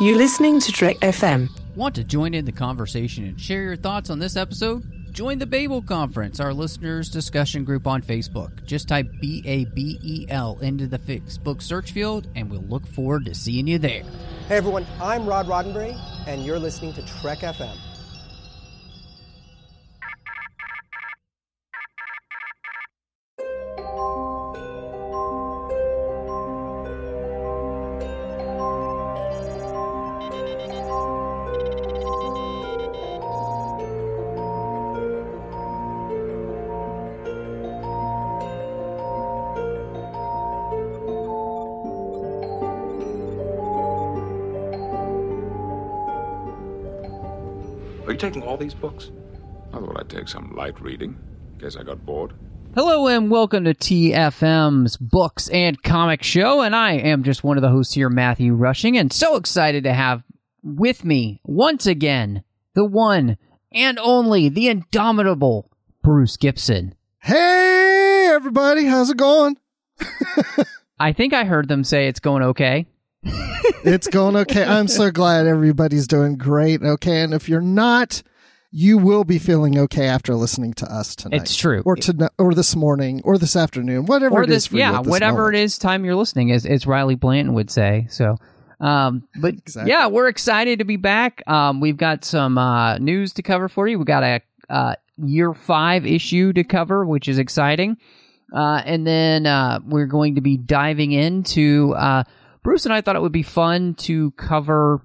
You're listening to Trek FM. Want to join in the conversation and share your thoughts on this episode? Join the Babel Conference, our listeners' discussion group on Facebook. Just type B A B E L into the Facebook search field, and we'll look forward to seeing you there. Hey everyone, I'm Rod Roddenberry, and you're listening to Trek FM. Taking all these books? I thought I'd take some light reading. in case I got bored. Hello and welcome to TFM's Books and Comic Show, and I am just one of the hosts here, Matthew Rushing, and so excited to have with me once again the one and only, the indomitable Bruce Gibson. Hey, everybody, how's it going? I think I heard them say it's going okay. It's going okay. I'm so glad everybody's doing great. Okay, and if you're not, you will be feeling okay after listening to us tonight. It's true. or to or this morning, or this afternoon, whatever or it this, is yeah, whatever moment. it is, time you're listening, as as Riley Blanton would say. So, um, but Exactly. yeah, we're excited to be back. Um, we've got some uh, news to cover for you. We've got a uh, year five issue to cover, which is exciting. Uh, and then uh, we're going to be diving into. Uh, Bruce and I thought it would be fun to cover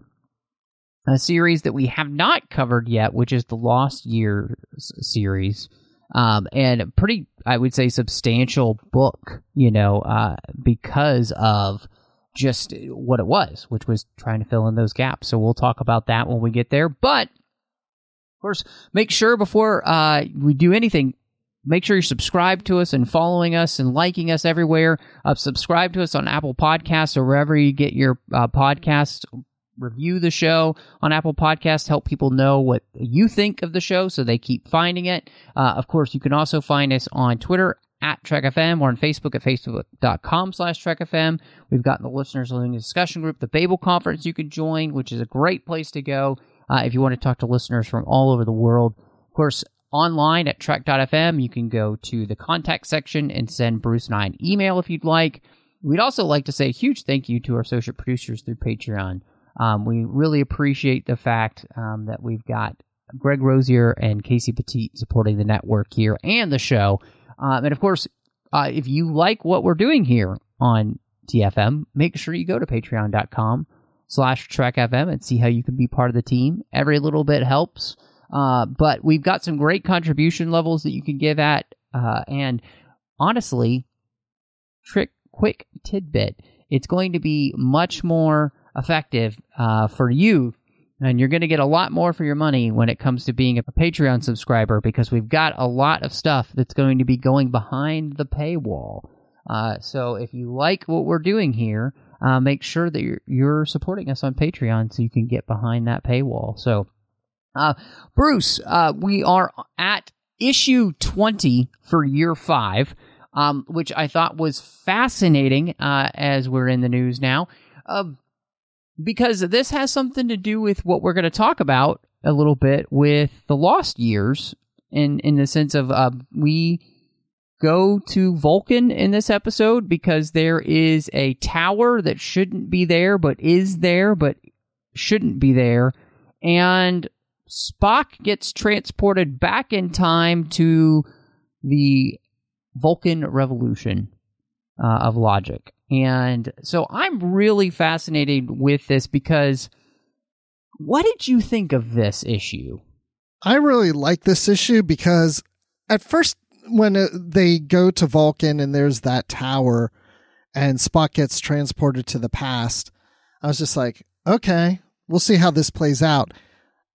a series that we have not covered yet, which is the Lost Years series. Um, and a pretty, I would say, substantial book, you know, uh, because of just what it was, which was trying to fill in those gaps. So we'll talk about that when we get there. But, of course, make sure before uh, we do anything, make sure you're subscribed to us and following us and liking us everywhere. Uh, subscribe to us on Apple Podcasts or wherever you get your uh, podcasts. Review the show on Apple Podcasts. Help people know what you think of the show so they keep finding it. Uh, of course, you can also find us on Twitter at TrekFM or on Facebook at facebook.com slash TrekFM. We've got the listeners living discussion group, the Babel Conference you can join, which is a great place to go uh, if you want to talk to listeners from all over the world. Of course, online at trek.fm, you can go to the contact section and send Bruce and I an email if you'd like. We'd also like to say a huge thank you to our associate producers through Patreon. Um, we really appreciate the fact um, that we've got Greg Rozier and Casey Pettitt supporting the network here and the show. Um, and of course, uh, if you like what we're doing here on TFM, make sure you go to patreon.com slash trekfm and see how you can be part of the team. Every little bit helps. Uh, but we've got some great contribution levels that you can give at. Uh, and honestly, trick quick tidbit, it's going to be much more effective uh, for you and you're going to get a lot more for your money when it comes to being a Patreon subscriber because we've got a lot of stuff that's going to be going behind the paywall. Uh, so if you like what we're doing here, uh, make sure that you're, you're supporting us on Patreon so you can get behind that paywall. So, uh, Bruce, uh, we are at issue 20 for year five, um, which I thought was fascinating uh, as we're in the news now. Uh, because this has something to do with what we're going to talk about a little bit with the lost years in in the sense of uh, we go to Vulcan in this episode because there is a tower that shouldn't be there but is there but shouldn't be there and Spock gets transported back in time to the Vulcan revolution uh, of logic. And so I'm really fascinated with this because what did you think of this issue? I really like this issue because at first, when uh, they go to Vulcan and there's that tower and Spock gets transported to the past, I was just like, okay, we'll see how this plays out.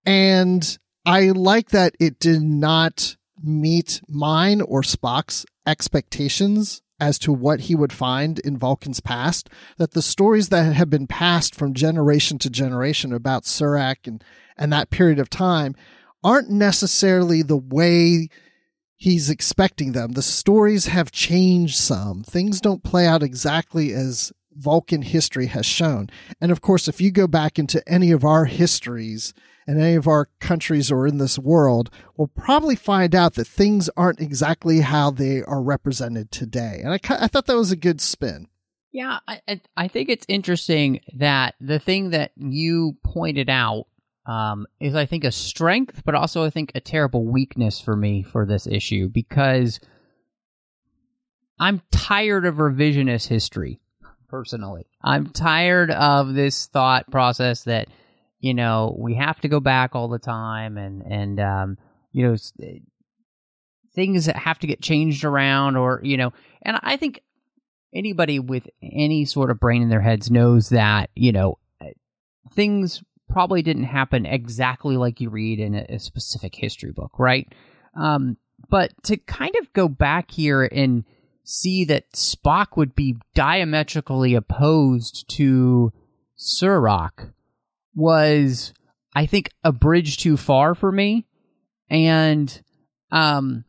And I like that it did not meet mine or Spock's expectations as to what he would find in Vulcan's past. That the stories that have been passed from generation to generation about Surak and, and that period of time aren't necessarily the way he's expecting them. The stories have changed some. Things don't play out exactly as Vulcan history has shown. And of course, if you go back into any of our histories and any of our countries or in this world, we'll probably find out that things aren't exactly how they are represented today. And I, I thought that was a good spin. Yeah, I, I- think it's interesting that the thing that you pointed out um, is, I think, a strength, but also I think a terrible weakness for me for this issue because I'm tired of revisionist history. Personally, I'm tired of this thought process that you know we have to go back all the time and and um, you know things that have to get changed around or you know and I think anybody with any sort of brain in their heads knows that you know things probably didn't happen exactly like you read in a, a specific history book right? Um, but to kind of go back here and see that spock would be diametrically opposed to Surak was i think a bridge too far for me. And um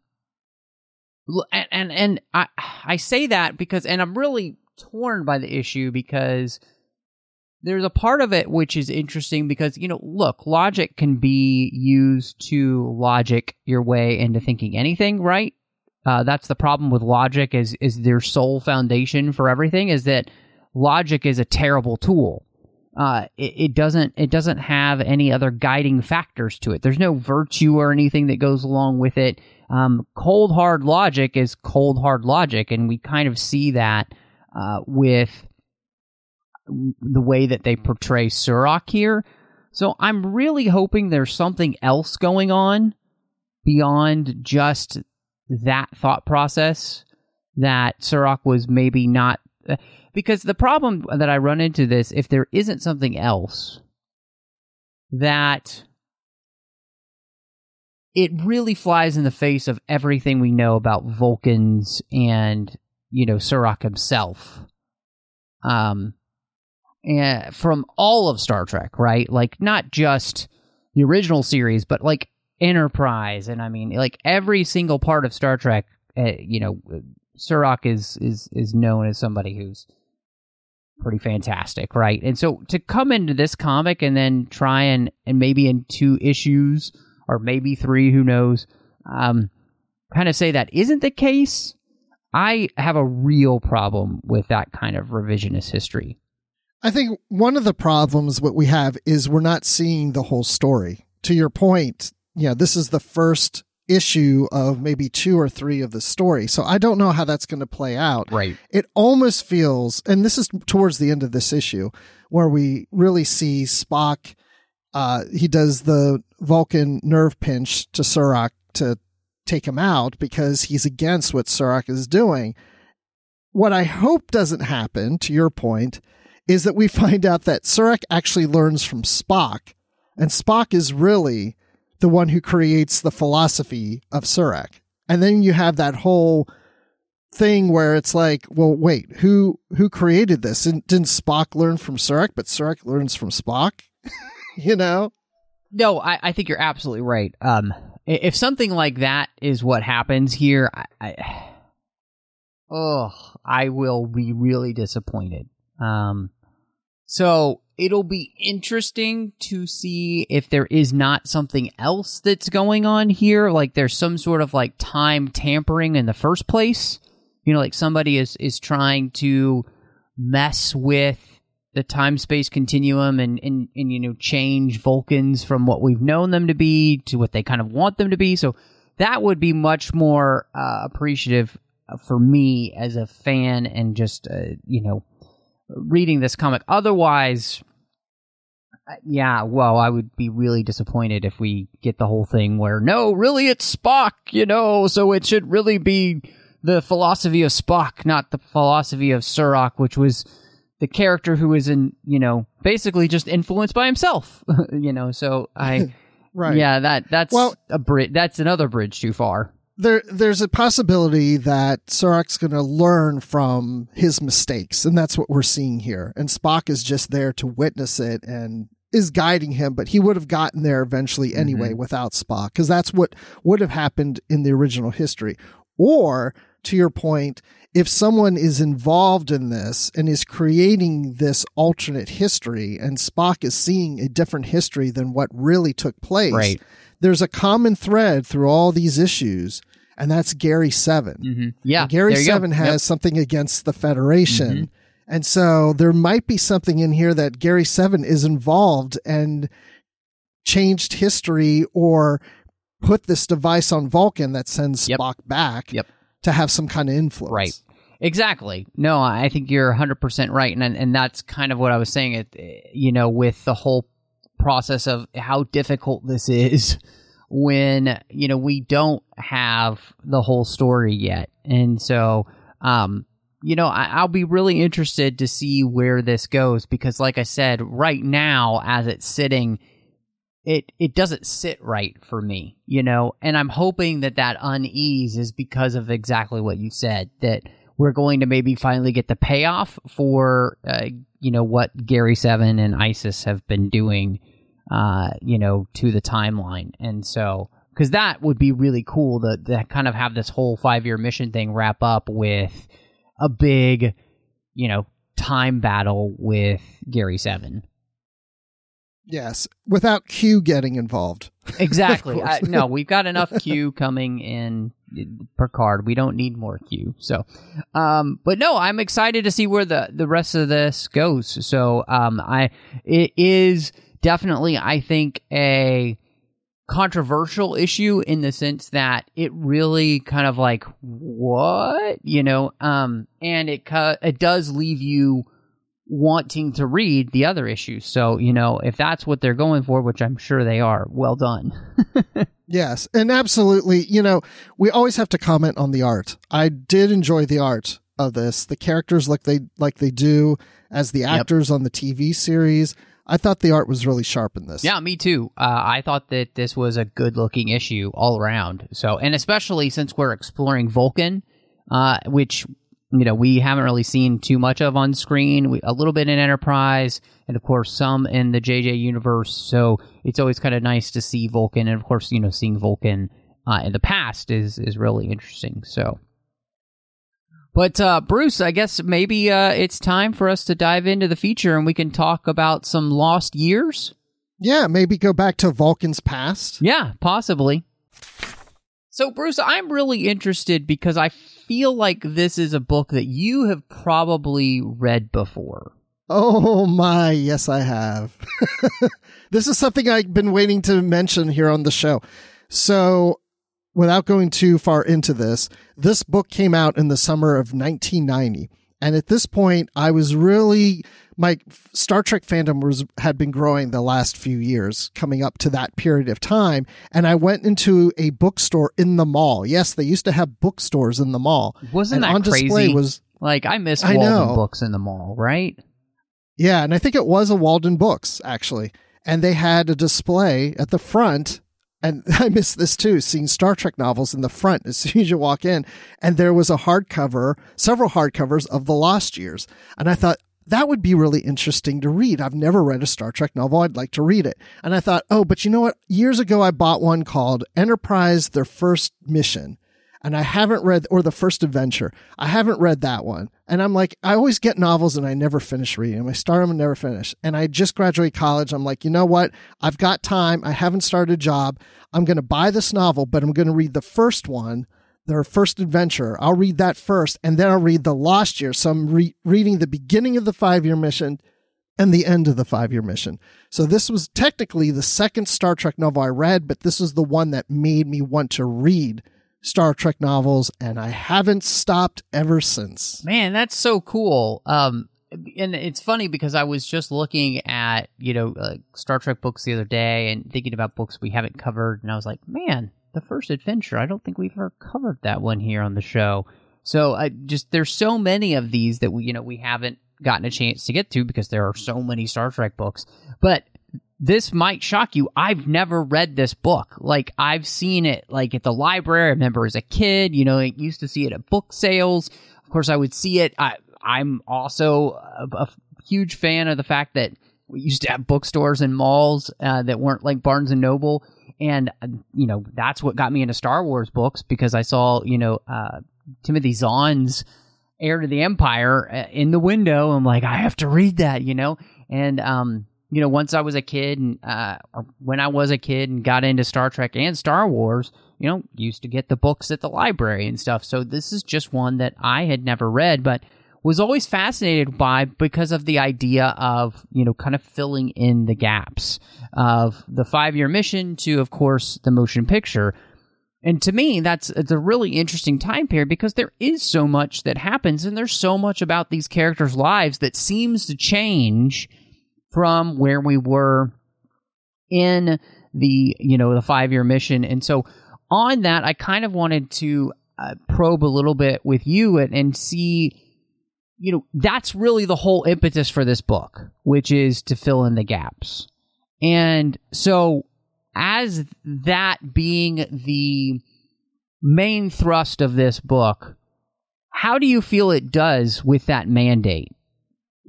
and and, and I I say that because and I'm really torn by the issue because there's a part of it which is interesting because you know look logic can be used to logic your way into thinking anything right uh, that's the problem with logic is is their sole foundation for everything is that logic is a terrible tool. Uh, it, it doesn't it doesn't have any other guiding factors to it. There's no virtue or anything that goes along with it. Um, cold hard logic is cold hard logic, and we kind of see that uh, with the way that they portray Surak here. So I'm really hoping there's something else going on beyond just that thought process that Surak was maybe not. uh, Because the problem that I run into this, if there isn't something else that it really flies in the face of everything we know about Vulcans and you know Surak himself. Um, and from all of Star Trek, right? Like not just the original series, but like Enterprise, and I mean like every single part of Star Trek. Uh, you know, Surak is is is known as somebody who's pretty fantastic, right? And so to come into this comic and then try and and maybe in two issues or maybe three, who knows, um, kind of say that isn't the case. I have a real problem with that kind of revisionist history. I think one of the problems what we have is we're not seeing the whole story. To your point, yeah, this is the first issue of maybe two or three of the story. So I don't know how that's going to play out. Right. It almost feels, and this is towards the end of this issue, where we really see Spock. Uh, he does the Vulcan nerve pinch to Surak to take him out because he's against what Surak is doing. What I hope doesn't happen, to your point, is that we find out that Surak actually learns from Spock, and Spock is really the one who creates the philosophy of Surak. And then you have that whole thing where it's like, well, wait, who who created this? And didn't Spock learn from Surak, but Surak learns from Spock? you know? No, I, I think you're absolutely right. Um, if something like that is what happens here, I, I oh, I will be really disappointed. Um, so it'll be interesting to see if there is not something else that's going on here. Like there's some sort of like time tampering in the first place. You know, like somebody is is trying to mess with the time space continuum and, and and you know change Vulcans from what we've known them to be to what they kind of want them to be. So that would be much more uh, appreciative for me as a fan and just uh, you know reading this comic. Otherwise, Uh, yeah, well, I would be really disappointed if we get the whole thing where no, really, it's Spock, you know, so it should really be the philosophy of Spock, not the philosophy of Surak, which was the character who is in, you know, basically just influenced by himself, you know. So I, Right. yeah, that that's Well- a bridge. That's another bridge too far. there there's a possibility that Surak's going to learn from his mistakes, and that's what we're seeing here. And Spock is just there to witness it and is guiding him, but he would have gotten there eventually anyway without Spock, because that's what would have happened in the original history. Or to your point, if someone is involved in this and is creating this alternate history and Spock is seeing a different history than what really took place, Right. there's a common thread through all these issues, and that's Gary 7. hmm Yeah, And Gary you go. Seven has Yep. Mm-hmm. something against the Federation. And so there might be something in here that Gary Seven is involved and changed history or put this device on Vulcan that sends Yep. Spock back Yep. to have some kind of influence. Right. Exactly. No, I think you're 100% right. And, and that's kind of what I was saying, it, you know, with the whole process of how difficult this is when, you know, we don't have the whole story yet. And so, um, you know, I, I'll be really interested to see where this goes because, like I said, right now, as it's sitting, it it doesn't sit right for me, you know, and I'm hoping that that unease is because of exactly what you said that we're going to maybe finally get the payoff for uh, you know what Gary Seven and ISIS have been doing, uh, you know, to the timeline, and so because that would be really cool to, to kind of have this whole five year mission thing wrap up with a big, you know, time battle with Gary Seven. Yes. Without Q getting involved. Exactly. I, no, we've got enough Q coming in Picard. We don't need more Q. So, um, but no, I'm excited to see where the the rest of this goes. So, um, I it is definitely I think a controversial issue in the sense that it really kind of like what you know um and it cu- it does leave you wanting to read the other issues so you know if that's what they're going for which i'm sure they are well done Yes, and absolutely. You know, we always have to comment on the art. I did enjoy the art of this. The characters look they like they do as the actors on the TV series. I thought the art was really sharp in this. Yeah, me too. Uh, I thought that this was a good looking issue all around. So, and especially since we're exploring Vulcan, uh, which you know we haven't really seen too much of on screen. We, a little bit in Enterprise, and of course some in the JJ universe. So it's always kind of nice to see Vulcan, and of course you know seeing Vulcan uh, in the past is is really interesting. So. But uh, Bruce, I guess maybe uh, it's time for us to dive into the feature, and we can talk about some lost years. Yeah, maybe go back to Vulcan's past. Yeah, possibly. So, Bruce, I'm really interested because I feel like this is a book that you have probably read before. Oh my, yes, I have. this is something I've been waiting to mention here on the show. So, without going too far into this, this book came out in the summer of 1990. And at this point, I was really my Star Trek fandom was had been growing the last few years, coming up to that period of time. And I went into a bookstore in the mall. Yes, they used to have bookstores in the mall. Wasn't and that on crazy? display was like I miss I Walden know. books in the mall, right? Yeah, and I think it was a Waldenbooks actually, and they had a display at the front. And I missed this too, seeing Star Trek novels in the front as soon as you walk in. And there was a hardcover, several hardcovers of the Lost Years. And I thought that would be really interesting to read. I've never read a Star Trek novel. I'd like to read it. And I thought, oh, but you know what? Years ago, I bought one called Enterprise, Their First Mission and I haven't read or the first adventure. I haven't read that one. And I'm like, I always get novels and I never finish reading them. I start them and never finish. And I just graduated college. I'm like, you know what? I've got time. I haven't started a job. I'm going to buy this novel, but I'm going to read the first one, their first adventure. I'll read that first, and then I'll read the last Year. So I'm re- reading the beginning of the five year mission and the end of the five year mission. So this was technically the second Star Trek novel I read, but this is the one that made me want to read Star Trek novels, and I haven't stopped ever since. Man, that's so cool. Um, and it's funny because I was just looking at you know uh, Star Trek books the other day and thinking about books we haven't covered, and I was like, man, the first adventure. I don't think we've ever covered that one here on the show. So I just there's so many of these that we you know we haven't gotten a chance to get to because there are so many Star Trek books. But this might shock you. I've never read this book. Like I've seen it like at the library. I remember as a kid, you know, I used to see it at book sales. Of course, I would see it. I, I'm also a, a huge fan of the fact that we used to have bookstores and malls uh, that weren't like Barnes and Noble, and uh, you know that's what got me into Star Wars books because I saw you know uh, Timothy Zahn's Heir to the Empire uh, in the window. I'm like, I have to read that, you know? And, um, you know, once I was a kid and, uh, when I was a kid and got into Star Trek and Star Wars, you know, used to get the books at the library and stuff. So this is just one that I had never read, but was always fascinated by because of the idea of, you know, kind of filling in the gaps of the five year mission to, of course, the motion picture. And to me, that's it's a really interesting time period because there is so much that happens and there's so much about these characters' lives that seems to change from where we were in the, you know, the five year mission. And so on that, I kind of wanted to uh, probe a little bit with you and, and see, you know, that's really the whole impetus for this book, which is to fill in the gaps. And so, as that being the main thrust of this book, how do you feel it does with that mandate?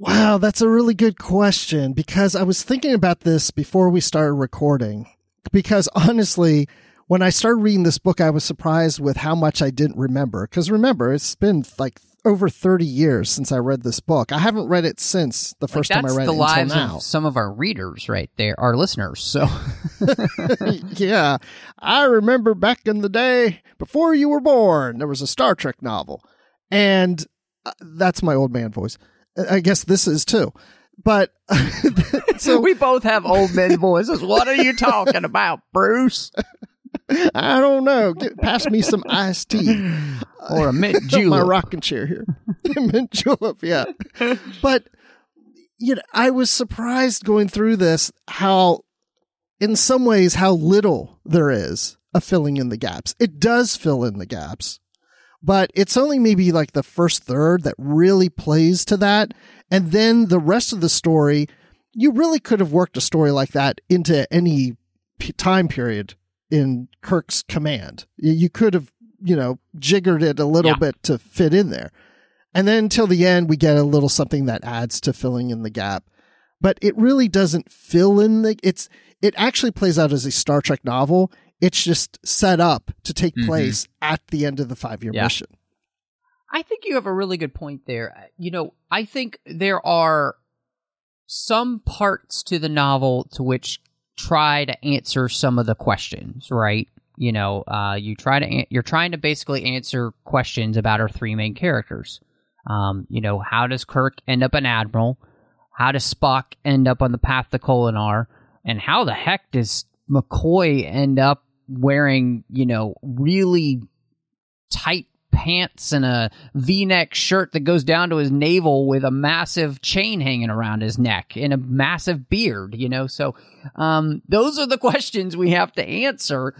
Wow, that's a really good question because I was thinking about this before we started recording. Because honestly, when I started reading this book, I was surprised with how much I didn't remember. Because remember, it's been like over 30 years since I read this book. I haven't read it since the first like time I read it until now. some of our readers right there, our listeners. So yeah, I remember back in the day before you were born, there was a Star Trek novel. And uh, that's my old man voice. I guess this is too. But so we both have old men voices. What are you talking about, Bruce? I don't know. Get pass me some iced tea Or a mint julep. my rocking chair here. Mint julep, yeah. But you know, I was surprised going through this how, in some ways, how little there is of filling in the gaps. It does fill in the gaps, but it's only maybe like the first third that really plays to that, and then the rest of the story. You really could have worked a story like that into any p- time period in Kirk's command. You- could have, you know, jiggered it a little Yeah. bit to fit in there. And then till the end, we get a little something that adds to filling in the gap. But it really doesn't fill in the. It's it actually plays out as a Star Trek novel. It's just set up to take Mhm. place at the end of the five year Yeah. mission. I think you have a really good point there. You know, I think there are some parts to the novel to which try to answer some of the questions, right? You know, uh, you try to an- you're trying to basically answer questions about our three main characters. Um, you know, how does Kirk end up an admiral? How does Spock end up on the path to Kolinahr? And how the heck does McCoy end up wearing, you know, really tight pants and a V-neck shirt that goes down to his navel with a massive chain hanging around his neck and a massive beard, you know? So, um, those are the questions we have to answer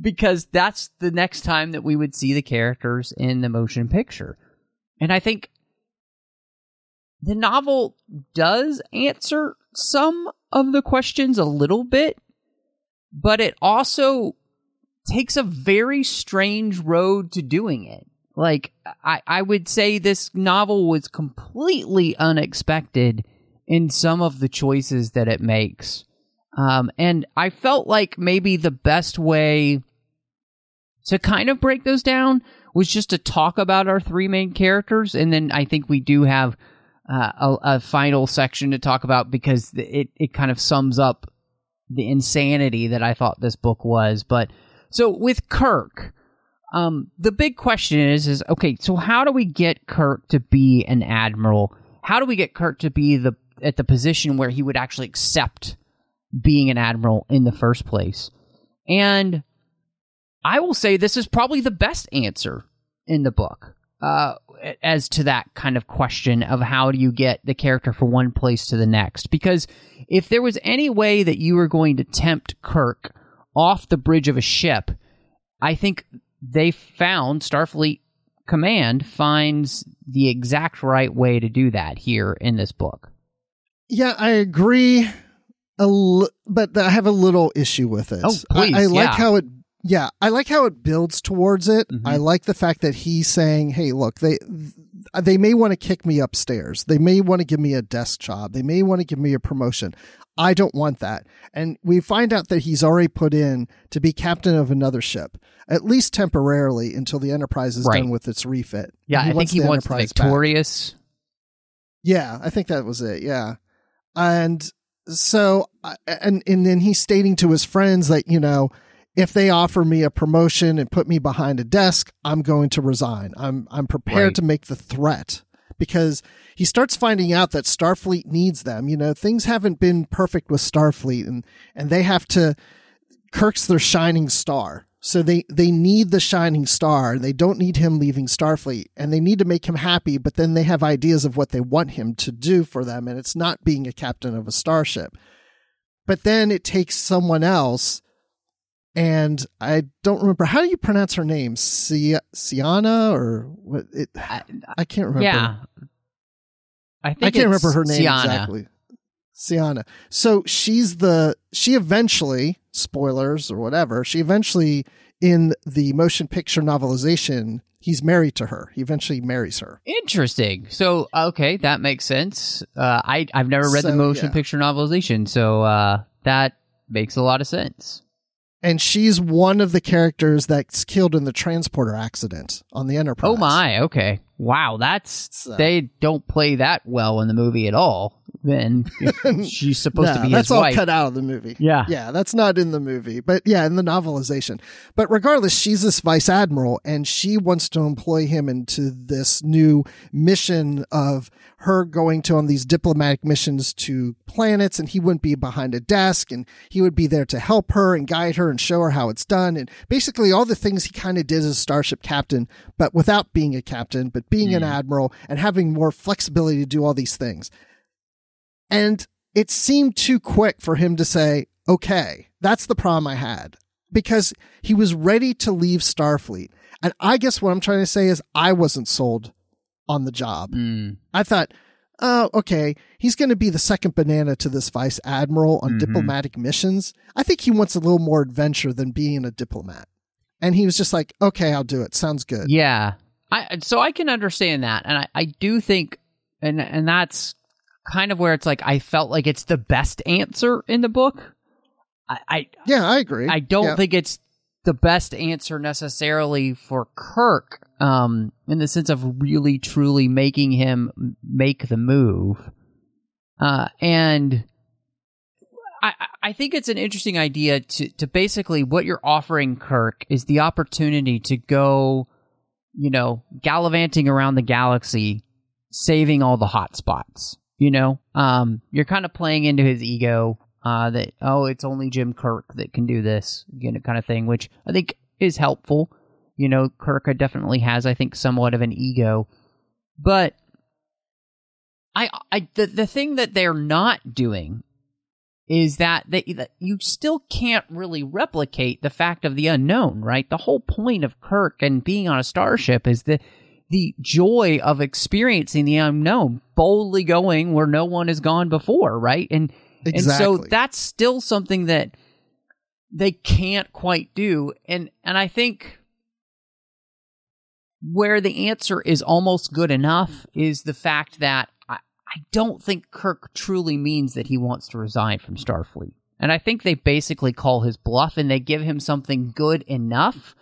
because that's the next time that we would see the characters in the motion picture. And I think the novel does answer some of the questions a little bit, but it also takes a very strange road to doing it. Like, I, I would say this novel was completely unexpected in some of the choices that it makes. Um, and I felt like maybe the best way to kind of break those down was just to talk about our three main characters. And then I think we do have uh, a, a final section to talk about because it, it kind of sums up the insanity that I thought this book was. But so with Kirk, um, the big question is, is okay. So how do we get Kirk to be an admiral? How do we get Kirk to be the at the position where he would actually accept being an admiral in the first place? And I will say this is probably the best answer in the book uh, as to that kind of question of how do you get the character from one place to the next. Because if there was any way that you were going to tempt Kirk off the bridge of a ship, I think they found Starfleet Command finds the exact right way to do that here in this book. Yeah, I agree. A l- but I have a little issue with it. Oh, please, I, I like yeah. how it. Yeah, I like how it builds towards it. Mhm. I like the fact that he's saying, "Hey, look, they they may want to kick me upstairs. They may want to give me a desk job. They may want to give me a promotion. I don't want that. And we find out that he's already put in to be captain of another ship, at least temporarily until the Enterprise is Right. done with its refit. Yeah, He I think he the wants the Enterprise back. Victorious. Yeah, I think that was it. Yeah. And so, and, and then he's stating to his friends that, you know, if they offer me a promotion and put me behind a desk, I'm going to resign. I'm, I'm prepared Right. to make the threat because he starts finding out that Starfleet needs them. You know, things haven't been perfect with Starfleet and, and they have to, Kirk's their shining star. So they, they need the shining star. They don't need him leaving Starfleet and they need to make him happy, but then they have ideas of what they want him to do for them. And it's not being a captain of a starship. But then it takes someone else. And I don't remember how do you pronounce her name? Si- Ciana or what? It, I, I can't remember. yeah. I think I can't remember her name Ciana. exactly. Ciana. So she's the she eventually spoilers or whatever. She eventually in the motion picture novelization, he's married to her. He eventually marries her. Interesting. So okay, that makes sense. Uh, I I've never read the motion yeah. picture novelization, so uh, that makes a lot of sense. And she's one of the characters that's killed in the transporter accident on the Enterprise. Oh my, okay. Wow, that's So- they don't play that well in the movie at all. Then she's supposed to No, be that's all wife. cut out of the movie. Yeah. Yeah, that's not in the movie, but yeah, in the novelization. But regardless, she's this vice admiral and she wants to employ him into this new mission of her going to on these diplomatic missions to planets and he wouldn't be behind a desk and he would be there to help her and guide her and show her how it's done and basically all the things he kind of did as a starship captain but without being a captain but being an hmm. admiral and having more flexibility to do all these things and it seemed too quick for him to say, okay, that's the problem I had because he was ready to leave Starfleet. And I guess what I'm trying to say is I wasn't sold on the job. Mm, I thought, oh, okay, he's going to be the second banana to this vice admiral on Mhm. diplomatic missions. I think he wants a little more adventure than being a diplomat. And he was just like, okay, I'll do it. Sounds good. yeah, I so I can understand that, and I, I do think, and and that's kind of where it's like I felt like it's the best answer in the book. I I, Yeah, I agree. I don't Yeah. think it's the best answer necessarily for Kirk, um, in the sense of really truly making him make the move. Uh, and I, I- I think it's an interesting idea to, to basically what you're offering Kirk is the opportunity to go, you know, gallivanting around the galaxy, saving all the hot spots. You know, um, you're kind of playing into his ego, uh, that, oh, it's only Jim Kirk that can do this, you know, kind of thing, which I think is helpful. You know, Kirk definitely has, I think, somewhat of an ego. But I, I, the, the thing that they're not doing is that, they, that you still can't really replicate the fact of the unknown, right? The whole point of Kirk and being on a starship is the, the joy of experiencing the unknown, boldly going where no one has gone before, right? And, and so that's still something that they can't quite do. And, and I think where the answer is almost good enough is the fact that I, I don't think Kirk truly means that he wants to resign from Starfleet. And I think they basically call his bluff and they give him something good enough.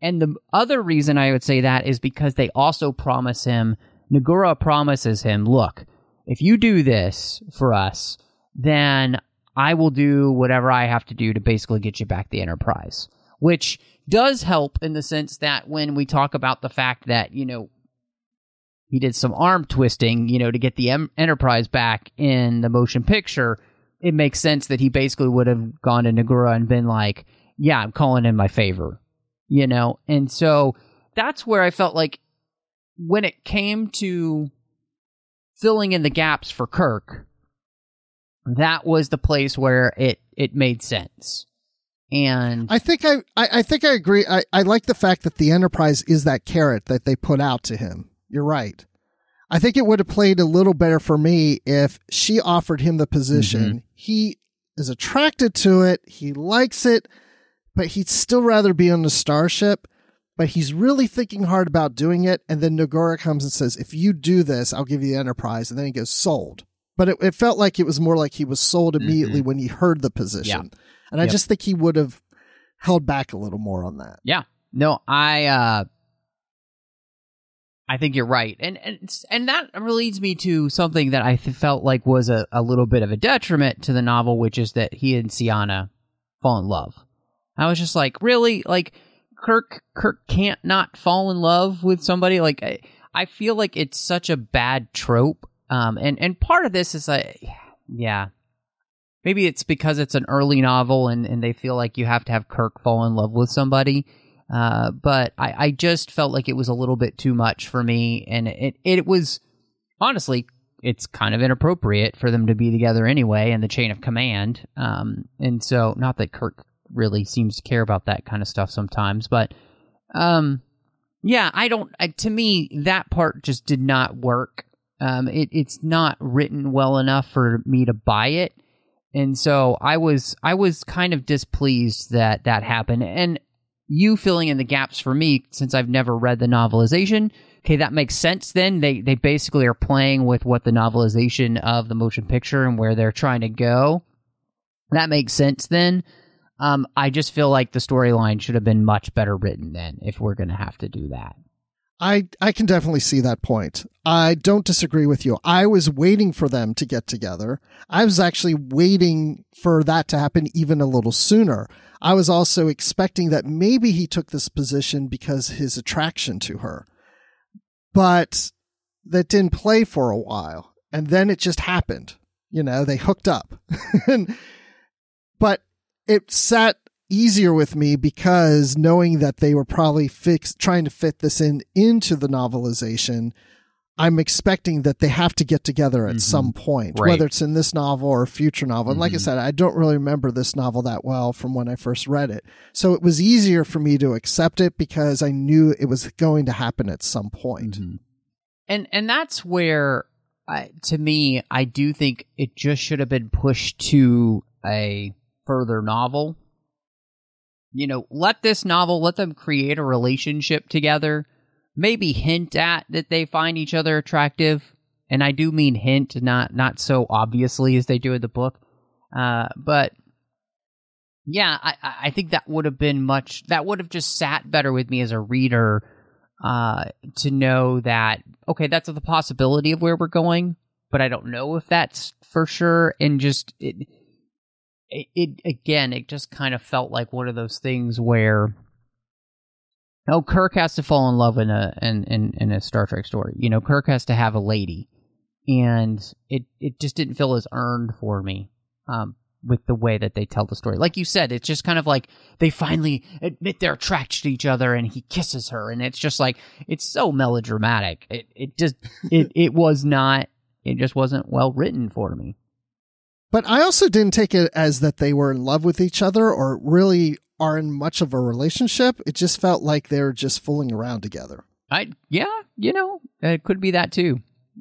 And the other reason I would say that is because they also promise him, Nogura promises him, look, if you do this for us, then I will do whatever I have to do to basically get you back the Enterprise. Which does help in the sense that when we talk about the fact that, you know, he did some arm twisting, you know, to get the em- Enterprise back in the motion picture, it makes sense that he basically would have gone to Nogura and been like, yeah, I'm calling in my favor, you know? And so that's where I felt like when it came to filling in the gaps for Kirk, that was the place where it, it made sense. And I think I, I, I think I agree. I, I like the fact that the Enterprise is that carrot that they put out to him. You're right. I think it would have played a little better for me if she offered him the position. Mm-hmm. He is attracted to it. He likes it, but he'd still rather be on the starship. but he's really thinking hard about doing it. And then Nogura comes and says, if you do this, I'll give you the enterprise. And then he goes, sold. But it, it felt like it was more like he was sold immediately when he heard the position. And I Yep. just think he would have held back a little more on that. Yeah. No, I uh I think you're right. And and and that leads me to something that I th- felt like was a, a little bit of a detriment to the novel, which is that he and Sienna fall in love. I was just like, really? Like Kirk Kirk can't not fall in love with somebody like I, I feel like it's such a bad trope. Um and and part of this is like yeah, maybe it's because it's an early novel and, and they feel like you have to have Kirk fall in love with somebody. Uh, but I, I just felt like it was a little bit too much for me, and it it was honestly it's kind of inappropriate for them to be together anyway in the chain of command. Um, and so not that Kirk really seems to care about that kind of stuff sometimes, but um, yeah, I don't. I, to me, that part just did not work. Um, it it's not written well enough for me to buy it and so I was I was kind of displeased that that happened, and you filling in the gaps for me since I've never read the novelization. Okay, that makes sense. Then they they basically are playing with what the novelization of the motion picture and where they're trying to go. That makes sense. Then um, I just feel like the storyline should have been much better written. Then if we're gonna have to do that. I, I can definitely see that point. I don't disagree with you. I was waiting for them to get together. I was actually waiting for that to happen even a little sooner. I was also expecting that maybe he took this position because his attraction to her. But that didn't play for a while. And then it just happened. You know, they hooked up. and, but it sat easier with me because knowing that they were probably fix trying to fit this in into the novelization i'm expecting that they have to get together at some point Mm-hmm. Right. whether it's in this novel or a future novel and like i Mhm. said i don't really remember this novel that well from when i first read it so it was easier for me to accept it because i knew it was going to happen at some point. point and and that's where I, to me i do think it just should have been pushed to a further novel. You know let this novel let them create a relationship together. Maybe hint at that they find each other attractive. And i do mean hint not not so obviously as they do in the book. Uh, but yeah I, I think that would have been much that would have just sat better with me as a reader uh, to know that okay, that's the possibility of where we're going, but I don't know if that's for sure. And just it, it, it again, it just kind of felt like one of those things where oh, Kirk has to fall in love in a in, in in a Star Trek story. You know, Kirk has to have a lady, and it it just didn't feel as earned for me. Um, with the way that they tell the story. Like you said, it's just kind of like they finally admit they're attracted to each other and he kisses her and it's just like it's so melodramatic. It it just it it was not it just wasn't well written for me. But I also didn't take it as that they were in love with each other or really are in much of a relationship. It just felt like they're just fooling around together. I yeah, you know, it could be that too.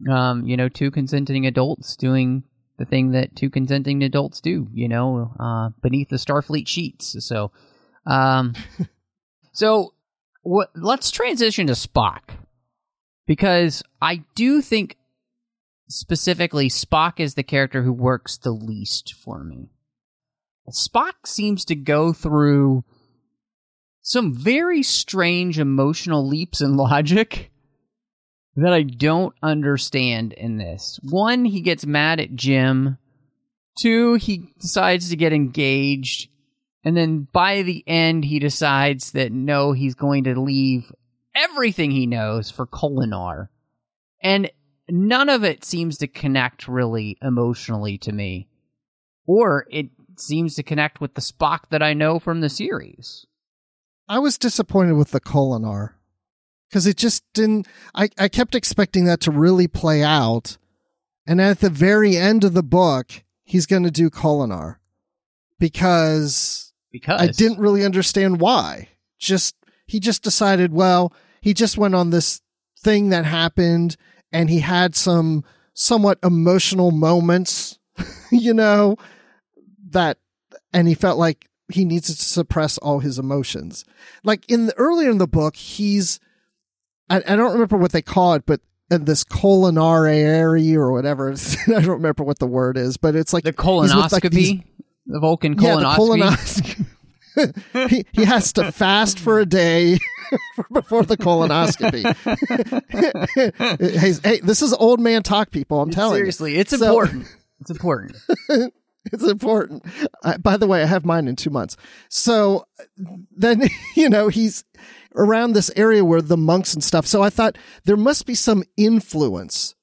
Um, you know, two consenting adults doing the thing that two consenting adults do, you know, uh, beneath the Starfleet sheets. So, um, so what? Let's transition to Spock because I do think specifically Spock is the character who works the least for me. Spock seems to go through some very strange emotional leaps in logic that I don't understand in this. One, he gets mad at Jim. Two, he decides to get engaged. And then by the end, he decides that no, he's going to leave everything he knows for Kolinahr. And none of it seems to connect really emotionally to me. Or it seems to connect with the Spock that I know from the series. I was disappointed with the Kolinahr because it just didn't. I, I kept expecting that to really play out. And at the very end of the book, he's going to do Kolinahr because Because I didn't really understand why. Just, he just decided, well, he just went on this thing that happened and he had some somewhat emotional moments, you know, that, and he felt like he needs to suppress all his emotions. Like in the earlier in the book, he's I, I don't remember what they call it, but in this coronary or whatever. I don't remember what the word is, but it's like The with, like, colonoscopy, these- the Vulcan yeah, the colonoscopy. he, he has to fast for a day before the colonoscopy. hey, hey, this is old man talk, people. I'm telling Seriously, it's So- important. It's important. It's important. Uh, by the way, I have mine in two months. So then, you know, he's around this area where the monks and stuff. So I thought there must be some influence.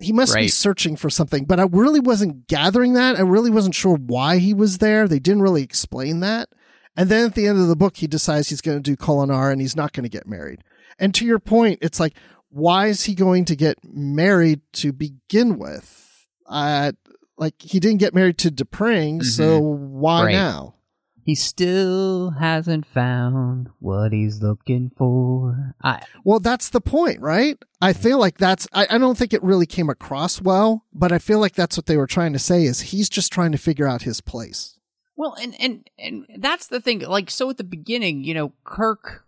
He must be searching for something, but I really wasn't gathering that. I really wasn't sure why he was there. They didn't really explain that. And then at the end of the book, he decides he's going to do Kolinahr and he's not going to get married. And to your point, it's like, why is he going to get married to begin with? Uh, like he didn't get married to T'Pring, so why Right. now? He still hasn't found what he's looking for. I, Well, that's the point, right? I feel like that's, I, I don't think it really came across well, but I feel like that's what they were trying to say is he's just trying to figure out his place. Well, and and and that's the thing. Like, so at the beginning, you know, Kirk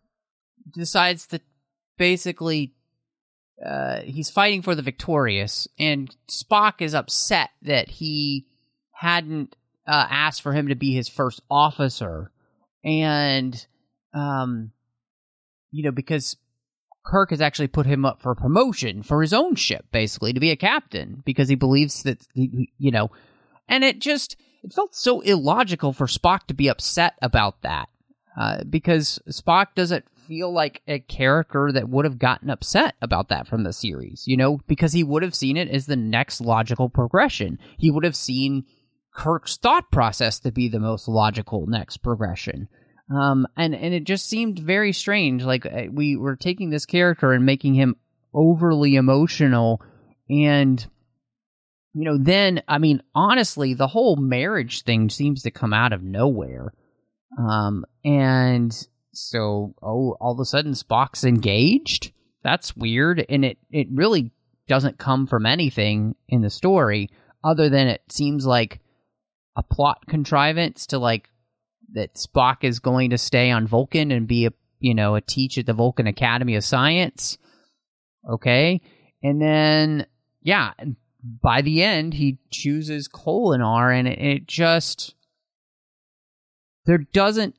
decides that basically uh, he's fighting for the victorious, and Spock is upset that he hadn't uh, asked for him to be his first officer, and um, you know, because Kirk has actually put him up for promotion for his own ship, basically to be a captain, because he believes that he- you know, and it just it felt so illogical for Spock to be upset about that, uh, because Spock doesn't feel like a character that would have gotten upset about that from the series, you know, because he would have seen it as the next logical progression. He would have seen Kirk's thought process to be the most logical next progression. Um, and and it just seemed very strange. Like uh, we were taking this character and making him overly emotional, and you know, then I mean, honestly, the whole marriage thing seems to come out of nowhere. Um, and so oh, all of a sudden Spock's engaged. That's weird, and it it really doesn't come from anything in the story other than it seems like a plot contrivance to like that Spock is going to stay on Vulcan and be a you know a teach at the Vulcan Academy of Science. Okay, and then yeah, by the end he chooses Kolinahr, and it, it just there doesn't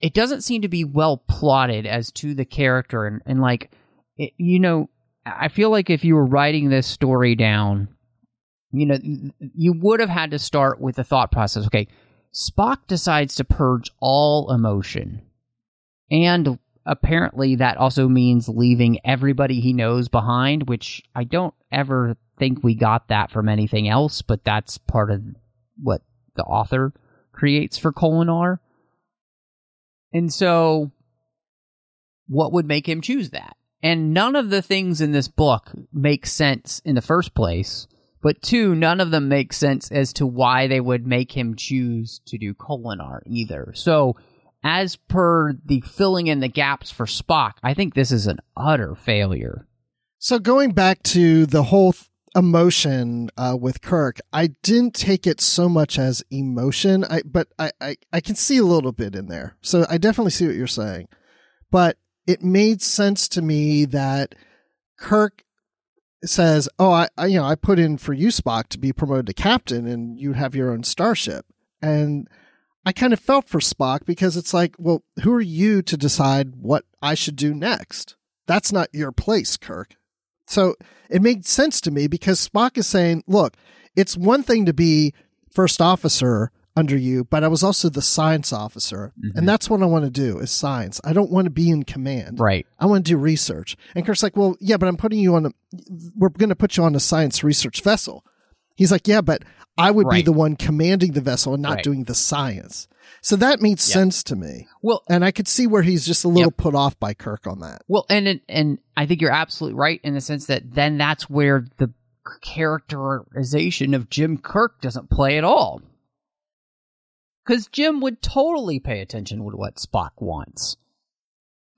it doesn't seem to be well plotted as to the character and, and like it, you know I feel like if you were writing this story down you know you would have had to start with the thought process okay Spock decides to purge all emotion. And apparently that also means leaving everybody he knows behind, which I don't ever think we got that from anything else, but that's part of what the author creates for Kolinahr. And so what would make him choose that? And none of the things in this book make sense in the first place. But two, none of them make sense as to why they would make him choose to do Kolinahr either. So, as per the filling in the gaps for Spock, I think this is an utter failure. So going back to the whole th- emotion uh, with Kirk, I didn't take it so much as emotion, I, but I, I, I can see a little bit in there. So I definitely see what you're saying. But it made sense to me that Kirk says, "Oh, I, I you know I put in for you, Spock, to be promoted to captain, and you have your own starship." And I kind of felt for Spock because it's like, well, who are you to decide what I should do next? That's not your place, Kirk. So it made sense to me because Spock is saying, look, it's one thing to be first officer under you, but I was also the science officer. And mm-hmm. that's what I want to do is science. I don't want to be in command. Right. I want to do research. And Kirk's like, well, yeah, but I'm putting you on a, we're going to put you on a science research vessel. He's like, yeah, but I would be the one commanding the vessel and not Right. doing the science. So that made sense to me. Well, And I could see where he's just a little Yep. put off by Kirk on that. Well, and and I think you're absolutely right in the sense that then that's where the characterization of Jim Kirk doesn't play at all. Because Jim would totally pay attention to what Spock wants.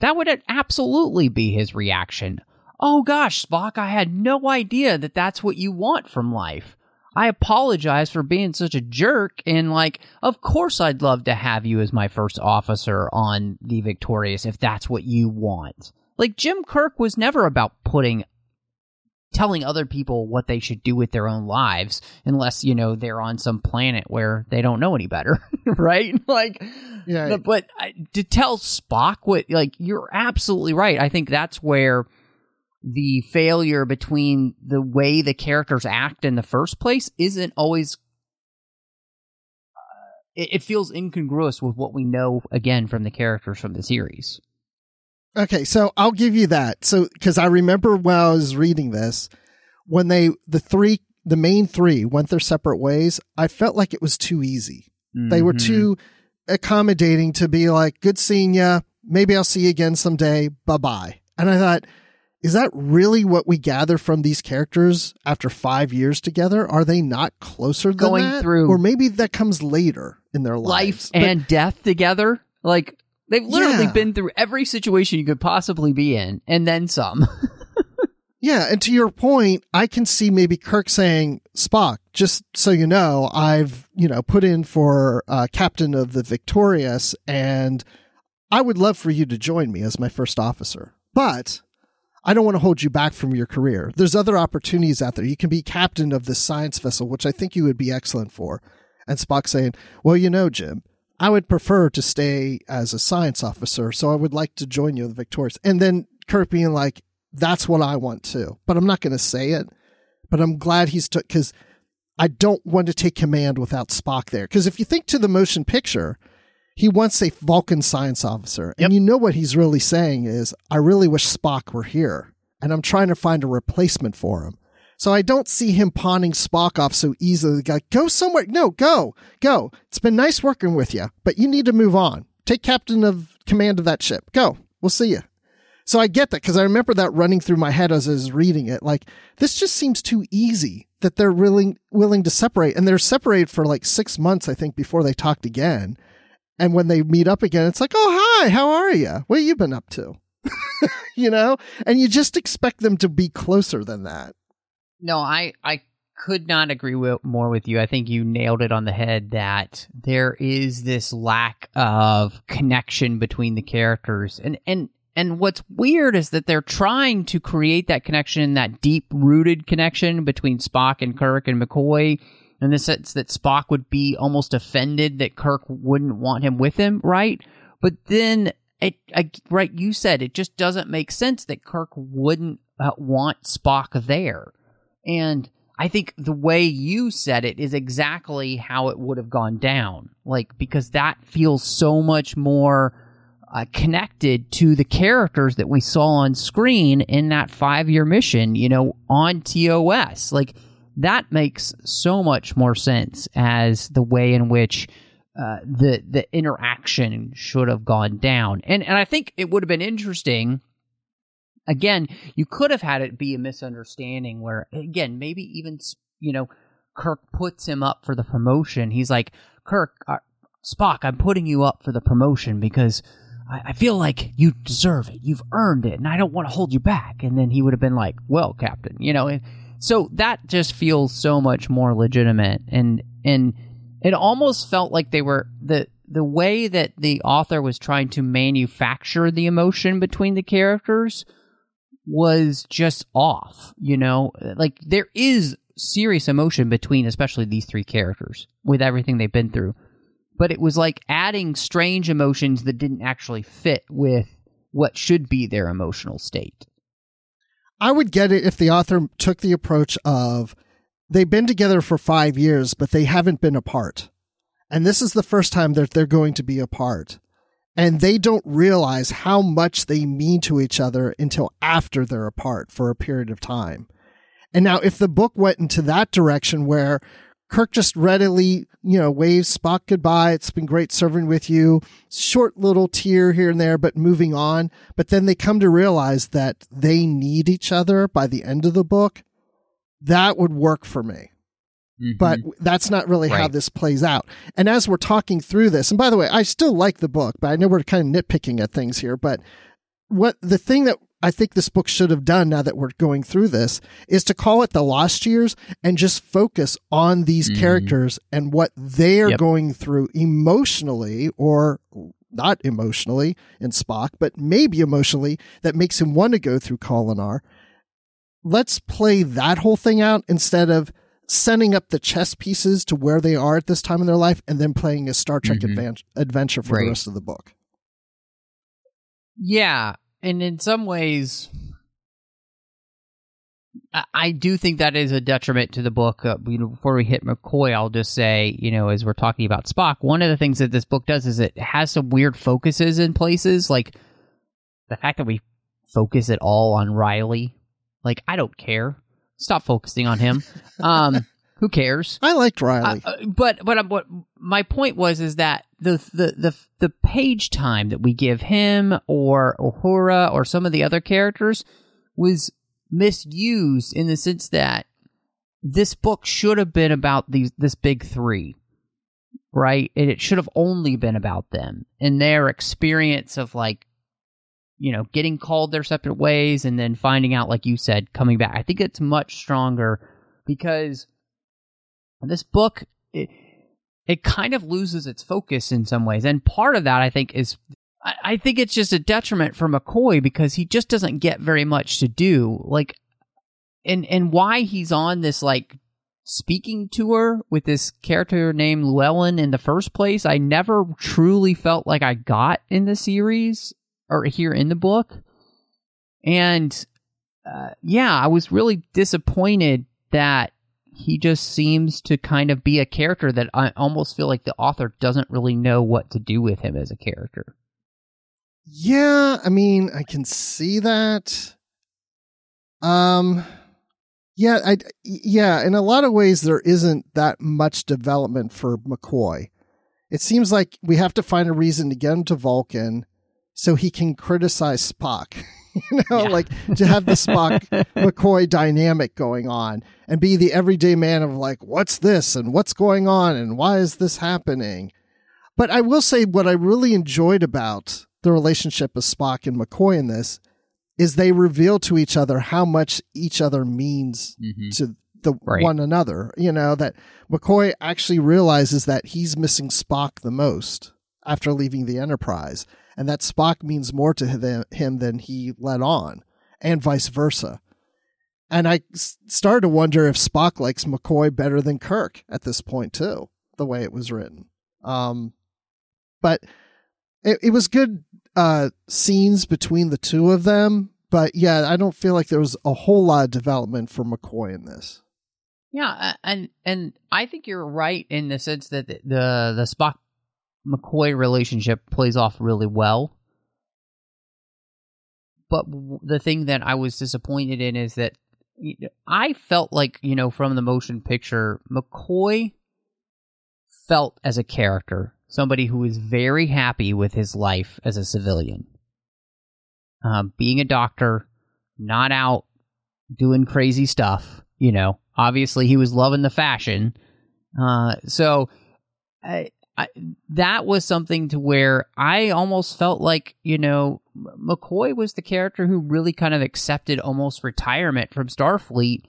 That would absolutely be his reaction. Oh gosh, Spock, I had no idea that that's what you want from life. I apologize for being such a jerk. And like, of course, I'd love to have you as my first officer on the Victorious if that's what you want. Like, Jim Kirk was never about putting, telling other people what they should do with their own lives, unless, you know, they're on some planet where they don't know any better, right? Like, Yeah. but, but to tell Spock what, like, you're absolutely right. I think that's where the failure between the way the characters act in the first place isn't always uh, it, it feels incongruous with what we know again from the characters from the series Okay, so I'll give you that. So because I remember while I was reading this, when they the three the main three went their separate ways, I felt like it was too easy. They were Mhm. too accommodating to be like, "Good seeing ya. Maybe I'll see you again someday. Bye bye." And I thought, is that really what we gather from these characters after five years together? Are they not closer than Going that? through or maybe that comes later in their life lives. But- and death together like they've literally Yeah. been through every situation you could possibly be in and then some Yeah, and to your point, I can see maybe Kirk saying, "Spock, just so you know, I've you know put in for uh, captain of the Victorious, and I would love for you to join me as my first officer, but." I don't want to hold you back from your career. There's other opportunities out there. You can be captain of this science vessel, which I think you would be excellent for. And Spock saying, Well, you know, Jim, I would prefer to stay as a science officer, so I would like to join you in the Victorious. And then Kirk being like, That's what I want too. But I'm not going to say it. But I'm glad he's took because I don't want to take command without Spock there. Because if you think to the motion picture, he wants a Vulcan science officer. And Yep. you know what he's really saying is, I really wish Spock were here. And I'm trying to find a replacement for him. So I don't see him pawning Spock off so easily. Like, go somewhere. No, go, go. It's been nice working with you, but you need to move on. Take captain of command of that ship. Go. We'll see you. So I get that because I remember that running through my head as I was reading it. Like, this just seems too easy that they're really willing to separate. And they're separated for like six months, I think, before they talked again. And when they meet up again, it's like, oh, hi, how are you? What have you been up to? you know? And you just expect them to be closer than that. No, I I could not agree with, more with you. I think you nailed it on the head that there is this lack of connection between the characters. And and and what's weird is that they're trying to create that connection, that deep-rooted connection between Spock and Kirk and McCoy in the sense that Spock would be almost offended that Kirk wouldn't want him with him, right? But then it, I, right, you said it just doesn't make sense that Kirk wouldn't uh, want Spock there. And I think the way you said it is exactly how it would have gone down. Like, because that feels so much more uh, connected to the characters that we saw on screen in that five year mission, you know, on TOS. Like, that makes so much more sense as the way in which uh, the the interaction should have gone down. And and I think it would have been interesting again, you could have had it be a misunderstanding where, again, maybe even, you know, Kirk puts him up for the promotion. He's like, Kirk, uh, Spock, I'm putting you up for the promotion because I, I feel like you deserve it. You've earned it, and I don't want to hold you back. And then he would have been like, well, Captain, you know, and so that just feels so much more legitimate. And, and it almost felt like they were the, the way that the author was trying to manufacture the emotion between the characters was just off, you know? Like there is serious emotion between especially these three characters with everything they've been through. But it was like adding strange emotions that didn't actually fit with what should be their emotional state. I would get it if the author took the approach of they've been together for five years, but they haven't been apart. And this is the first time that they're going to be apart. And they don't realize how much they mean to each other until after they're apart for a period of time. And now, if the book went into that direction where Kirk just readily, you know, waves Spock goodbye. It's been great serving with you. Short little tear here and there, but moving on. But then they come to realize that they need each other by the end of the book. That would work for me. Mm-hmm. But that's not really how this plays out. And as we're talking through this, and by the way, I still like the book, but I know we're kind of nitpicking at things here. But what the thing that I think this book should have done now that we're going through this is to call it the lost years and just focus on these Mhm. characters and what they are Yep. going through emotionally or not emotionally in Spock, but maybe emotionally that makes him want to go through Kolinahr. Let's play that whole thing out instead of setting up the chess pieces to where they are at this time in their life and then playing a Star Trek Mhm. advan- adventure for Right. the rest of the book. Yeah, and in some ways, I, do think that is a detriment to the book. Uh, you know, before we hit McCoy, I'll just say, you know, as we're talking about Spock, one of the things that this book does is it has some weird focuses in places, like the fact that we focus it all on Riley. Like, I don't care. Stop focusing on him. um, who cares? I liked Riley. Uh, uh, but but um, what my point was is that the the the the page time that we give him or Uhura or some of the other characters was misused in the sense that this book should have been about these this big three, right? And it should have only been about them and their experience of like you know getting called their separate ways and then finding out like you said coming back. I think it's much stronger because this book it, it kind of loses its focus in some ways. And part of that i think is I, I think it's just a detriment for mccoy because he just doesn't get very much to do. Like and and why he's on this like speaking tour with this character named llewellyn in the first place i never truly felt like i got in the series or here in the book. And uh, yeah i was really disappointed that he just seems to kind of be a character that I almost feel like the author doesn't really know what to do with him as a character. Yeah, I mean, I can see that. Um, yeah, I yeah, in a lot of ways there isn't that much development for McCoy. It seems like we have to find a reason to get him to Vulcan so he can criticize Spock. you know, Yeah. like to have the Spock McCoy dynamic going on and be the everyday man of like, what's this and what's going on and why is this happening? But I will say what I really enjoyed about the relationship of Spock and McCoy in this is they reveal to each other how much each other means mm-hmm. to the Right. one another. You know, that McCoy actually realizes that he's missing Spock the most after leaving the Enterprise, and that Spock means more to him than he let on, and vice versa. And I started to wonder if Spock likes McCoy better than Kirk at this point too, the way it was written. Um, but it, it was good uh, scenes between the two of them. But yeah, I don't feel like there was a whole lot of development for McCoy in this. Yeah, and and I think you're right in the sense that the the, the Spock McCoy relationship plays off really well. But the thing that I was disappointed in is that I felt like you know from the motion picture McCoy felt as a character somebody who was very happy with his life as a civilian, um, being a doctor, not out doing crazy stuff. You know, obviously he was loving the fashion. Uh, so I, I, that was something to where I almost felt like, you know, McCoy was the character who really kind of accepted almost retirement from Starfleet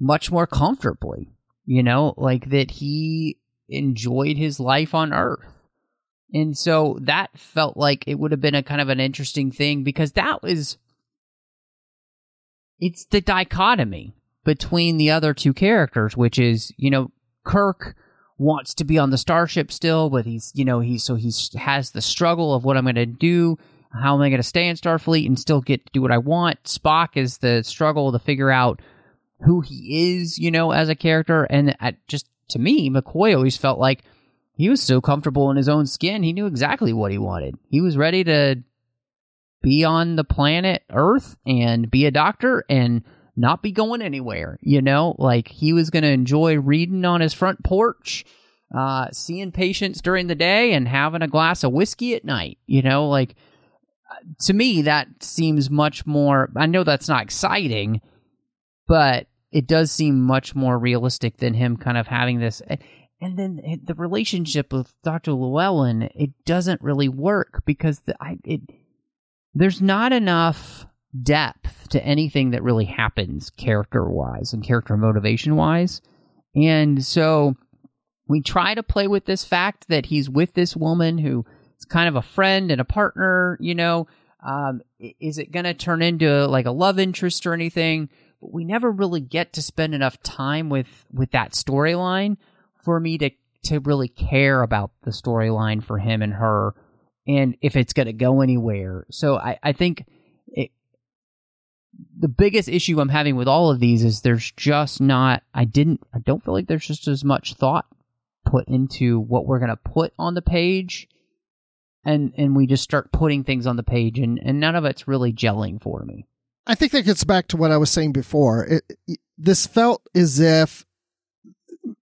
much more comfortably. You know, like that he enjoyed his life on Earth. And so that felt like it would have been a kind of an interesting thing because that was it's the dichotomy between the other two characters, which is, you know, Kirk wants to be on the starship still, but he's, you know, he's so he's has the struggle of what I'm going to do, how am I going to stay in Starfleet and still get to do what I want. Spock is the struggle to figure out who he is, you know, as a character, and at just to me, McCoy always felt like he was so comfortable in his own skin, he knew exactly what he wanted. He was ready to be on the planet Earth and be a doctor and not be going anywhere. You know, like he was going to enjoy reading on his front porch, uh, seeing patients during the day, and having a glass of whiskey at night. You know, like to me, that seems much more. I know that's not exciting, but it does seem much more realistic than him kind of having this. And then the relationship with Dr. Llewellyn, it doesn't really work because the, I, it there's not enough depth to anything that really happens character wise and character motivation wise. And so we try to play with this fact that he's with this woman who is kind of a friend and a partner, you know. Um, is it going to turn into like a love interest or anything? But we never really get to spend enough time with with that storyline for me to to really care about the storyline for him and her and if it's going to go anywhere. So I, I think the biggest issue I'm having with all of these is there's just not, I didn't, I don't feel like there's just as much thought put into what we're going to put on the page. And, and we just start putting things on the page and, and none of it's really gelling for me. I think that gets back to what I was saying before. It, it, this felt as if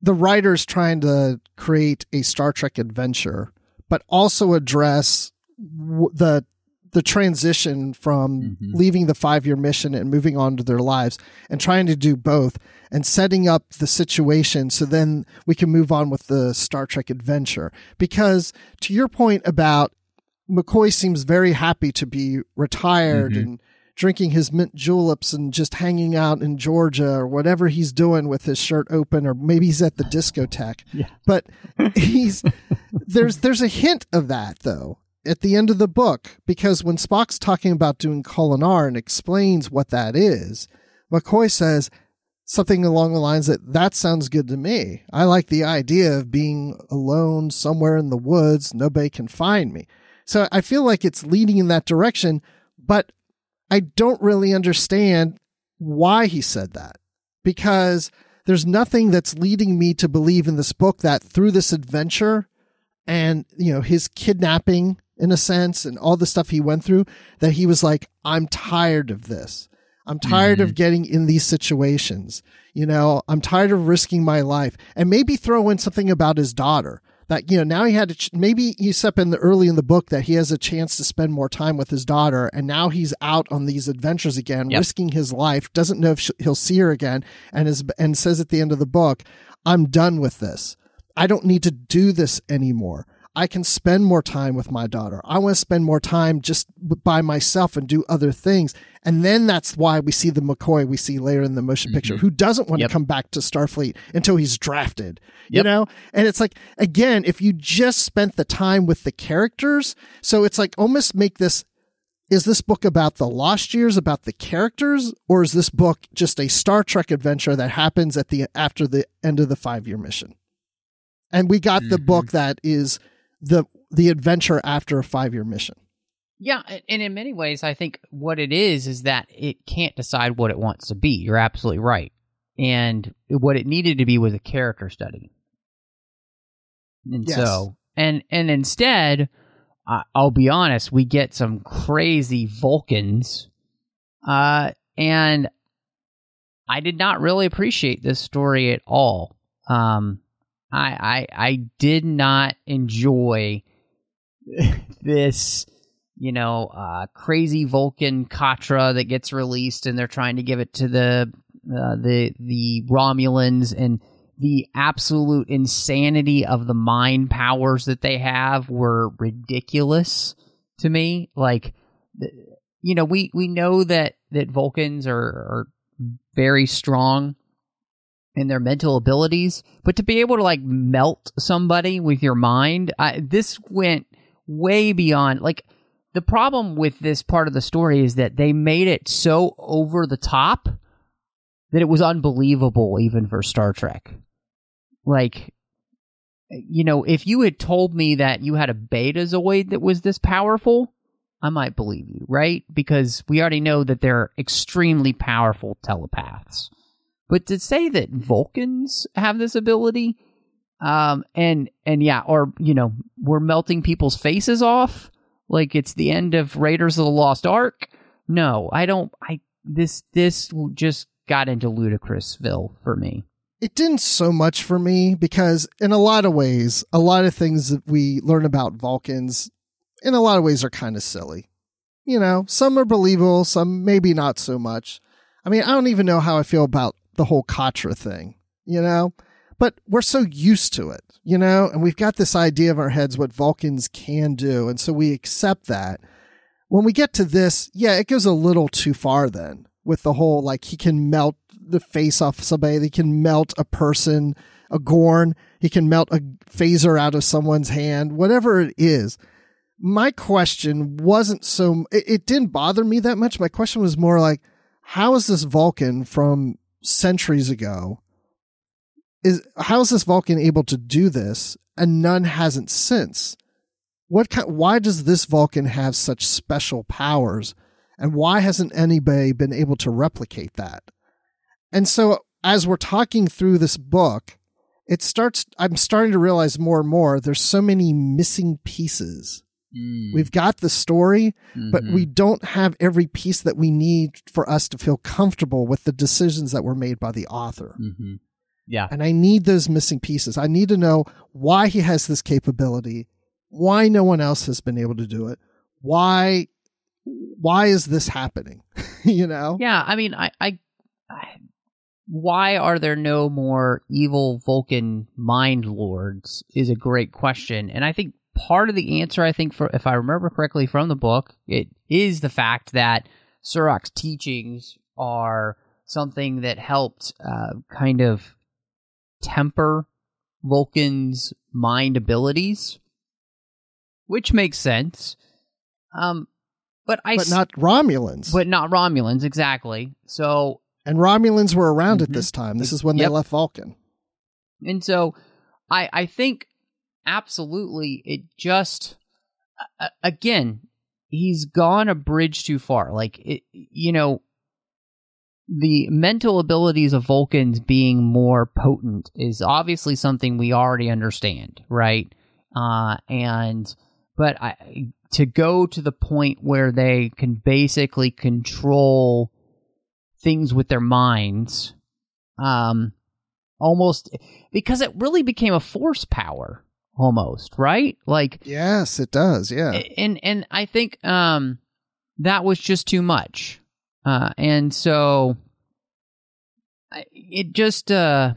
the writer's trying to create a Star Trek adventure, but also address the the transition from Mhm. leaving the five year mission and moving on to their lives, and trying to do both, and setting up the situation so then we can move on with the Star Trek adventure. Because to your point about McCoy seems very happy to be retired Mhm. and drinking his mint juleps and just hanging out in Georgia or whatever he's doing with his shirt open, or maybe he's at the discotheque. Yeah. But he's there's there's a hint of that though at the end of the book because when Spock's talking about doing Kolinahr and explains what that is, McCoy says something along the lines that that sounds good to me. I like the idea of being alone somewhere in the woods, nobody can find me. So I feel like it's leading in that direction, but I don't really understand why he said that because there's nothing that's leading me to believe in this book that through this adventure and you know his kidnapping in a sense and all the stuff he went through that he was like I'm tired of this. I'm tired of mm-hmm. getting in these situations. You know, I'm tired of risking my life. And maybe throw in something about his daughter that, you know, now he had to, ch- maybe you step in the early in the book that he has a chance to spend more time with his daughter. And now he's out on these adventures again, Yep. risking his life, doesn't know if sh- he'll see her again. And is, and says at the end of the book, I'm done with this. I don't need to do this anymore. I can spend more time with my daughter. I want to spend more time just by myself and do other things. And then that's why we see the McCoy we see later in the motion picture, who doesn't want Mm-hmm. Yep. to come back to Starfleet until he's drafted. You know? And it's like, again, if you just spent the time with the characters, so it's like almost make this is this book about the lost years about the characters or is this book just a star trek adventure that happens at the after the end of the five year mission and we got the Mm-hmm. book that is the the adventure after a five year mission Yeah, and in many ways, I think what it is is that it can't decide what it wants to be. You're absolutely right. And what it needed to be was a character study. And Yes. so, and and instead, I I'll be honest, we get some crazy Vulcans, uh, and I did not really appreciate this story at all. Um, I I I did not enjoy this you know, uh, crazy Vulcan Katra that gets released, and they're trying to give it to the uh, the the Romulans, and the absolute insanity of the mind powers that they have were ridiculous to me. Like, you know, we we know that that Vulcans are are very strong in their mental abilities, but to be able to like melt somebody with your mind, I, this went way beyond like the problem with this part of the story is that they made it so over the top that it was unbelievable even for Star Trek. Like you know, if you had told me that you had a betazoid that was this powerful, I might believe you, right? Because we already know that they're extremely powerful telepaths. But to say that Vulcans have this ability, um, and and yeah, or you know, we're melting people's faces off like it's the end of Raiders of the Lost Ark. No, I don't. I this this just got into ludicrousville for me. it didn't so much for me because in a lot of ways a lot of things that we learn about vulcans in a lot of ways are kind of silly you know some are believable some maybe not so much i mean i don't even know how i feel about the whole katra thing you know but we're so used to it you know and we've got this idea of our heads what vulcans can do and so we accept that when we get to this, yeah, it goes a little too far then with the whole like he can melt the face off somebody, he can melt a person, a Gorn, he can melt a phaser out of someone's hand, whatever it is. My question wasn't so, it, it didn't bother me that much. My question was more like, how is this Vulcan from centuries ago? Is how is this Vulcan able to do this and none hasn't since? What kind, why does this Vulcan have such special powers and why hasn't anybody been able to replicate that? And so as we're talking through this book, it starts I'm starting to realize more and more there's so many missing pieces. Mm. We've got the story, but Mhm. we don't have every piece that we need for us to feel comfortable with the decisions that were made by the author. Mhm. Yeah. And I need those missing pieces. I need to know why he has this capability, why no one else has been able to do it, why why is this happening? you know? Yeah, I mean, I, I, I, why are there no more evil Vulcan mind lords is a great question, and I think part of the answer, I think, for if I remember correctly from the book, it is the fact that Surak's teachings are something that helped uh, kind of temper Vulcan's mind abilities, which makes sense. Um, but I but not Romulans. but not Romulans exactly. So and Romulans were around at Mhm. this time. This is when they left Vulcan. and so I I think absolutely it just uh, again he's gone a bridge too far. Like it, you know the mental abilities of Vulcans being more potent is obviously something we already understand, right? Uh and but I to go to the point where they can basically control things with their minds um almost because it really became a force power almost right like Yes, it does. Yeah. and and i think um that was just too much uh and so I- it just uh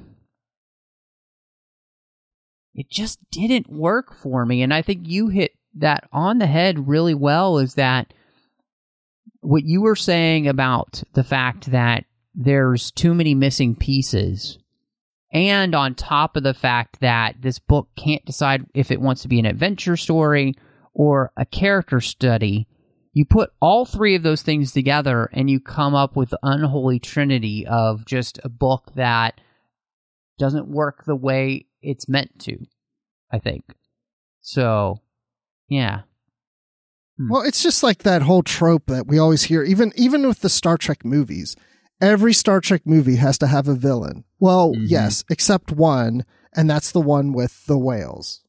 it just didn't work for me and i think you hit that on the head really well is that what you were saying about the fact that there's too many missing pieces and on top of the fact that this book can't decide if it wants to be an adventure story or a character study you put all three of those things together and you come up with the unholy trinity of just a book that doesn't work the way it's meant to i think. So yeah. Hmm. Well, it's just like that whole trope that we always hear, even even with the Star Trek movies. Every Star Trek movie has to have a villain. Well, Mhm. yes, except one, and that's the one with the whales.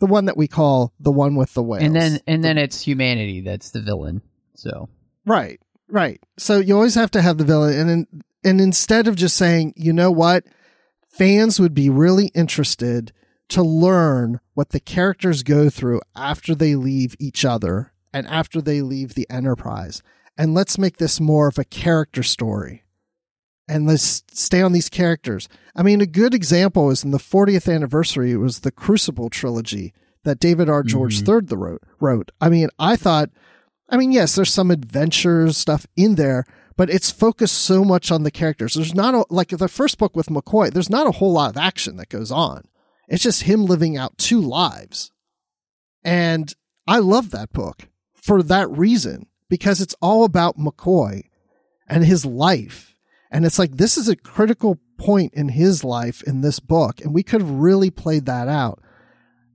The one that we call the one with the whales. and then and then it's humanity that's the villain so Right, right. So you always have to have the villain, and in, and instead of just saying, you know what, fans would be really interested to learn what the characters go through after they leave each other and after they leave the Enterprise, and let's make this more of a character story. And let's stay on these characters. I mean, a good example is in the 40th anniversary, it was the Crucible trilogy that David R. George Mhm. III the wrote, wrote. I mean, I thought I mean, yes, there's some adventure stuff in there, but it's focused so much on the characters. There's not a, like the first book with McCoy, there's not a whole lot of action that goes on. It's just him living out two lives. And I love that book for that reason, because it's all about McCoy and his life. And it's like, this is a critical point in his life in this book. And we could have really played that out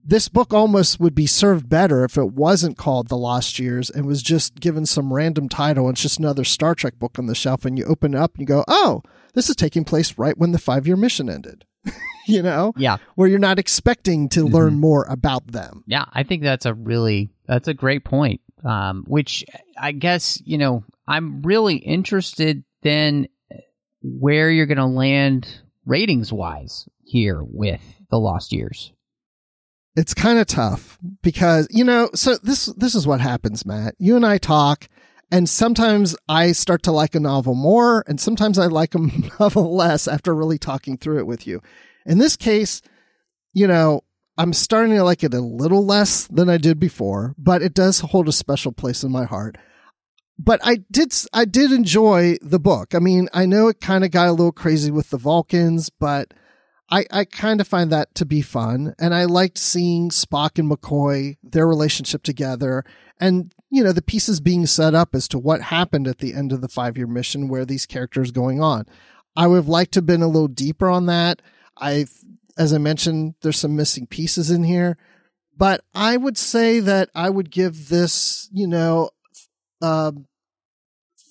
this book almost would be served better if it wasn't called The Lost Years and was just given some random title. And it's just another Star Trek book on the shelf, and you open it up and you go, oh, this is taking place right when the five year mission ended. you know, yeah where you're not expecting to learn Mhm. more about them. Yeah, I think that's a really that's a great point. Um, which I guess you know I'm really interested then where you're going to land ratings wise here with the Lost Years. It's kind of tough because, you know, so this this is what happens, Matt. You and I talk and sometimes I start to like a novel more and sometimes I like a novel less after really talking through it with you. In this case, you know, I'm starting to like it a little less than I did before, but it does hold a special place in my heart. But I did I did enjoy the book. I mean, I know it kind of got a little crazy with the Vulcans, but I, I kind of find that to be fun. And I liked seeing Spock and McCoy, their relationship together, and, you know, the pieces being set up as to what happened at the end of the five year mission where these characters going on. I would have liked to have been a little deeper on that. I, as I mentioned, there's some missing pieces in here, but I would say that I would give this, you know, um,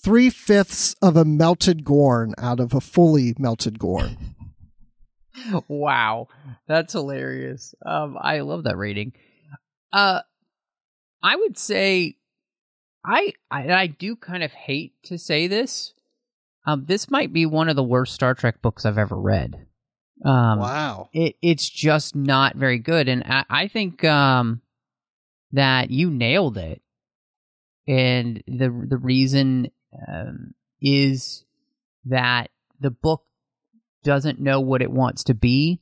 three fifths of a melted Gorn out of a fully melted Gorn. wow, that's hilarious. Um, I love that rating. Uh, I would say, I, I I do kind of hate to say this. Um, this might be one of the worst Star Trek books I've ever read. Um, wow, it it's just not very good, and I, I think um that you nailed it. And the the reason um, is that the book doesn't know what it wants to be,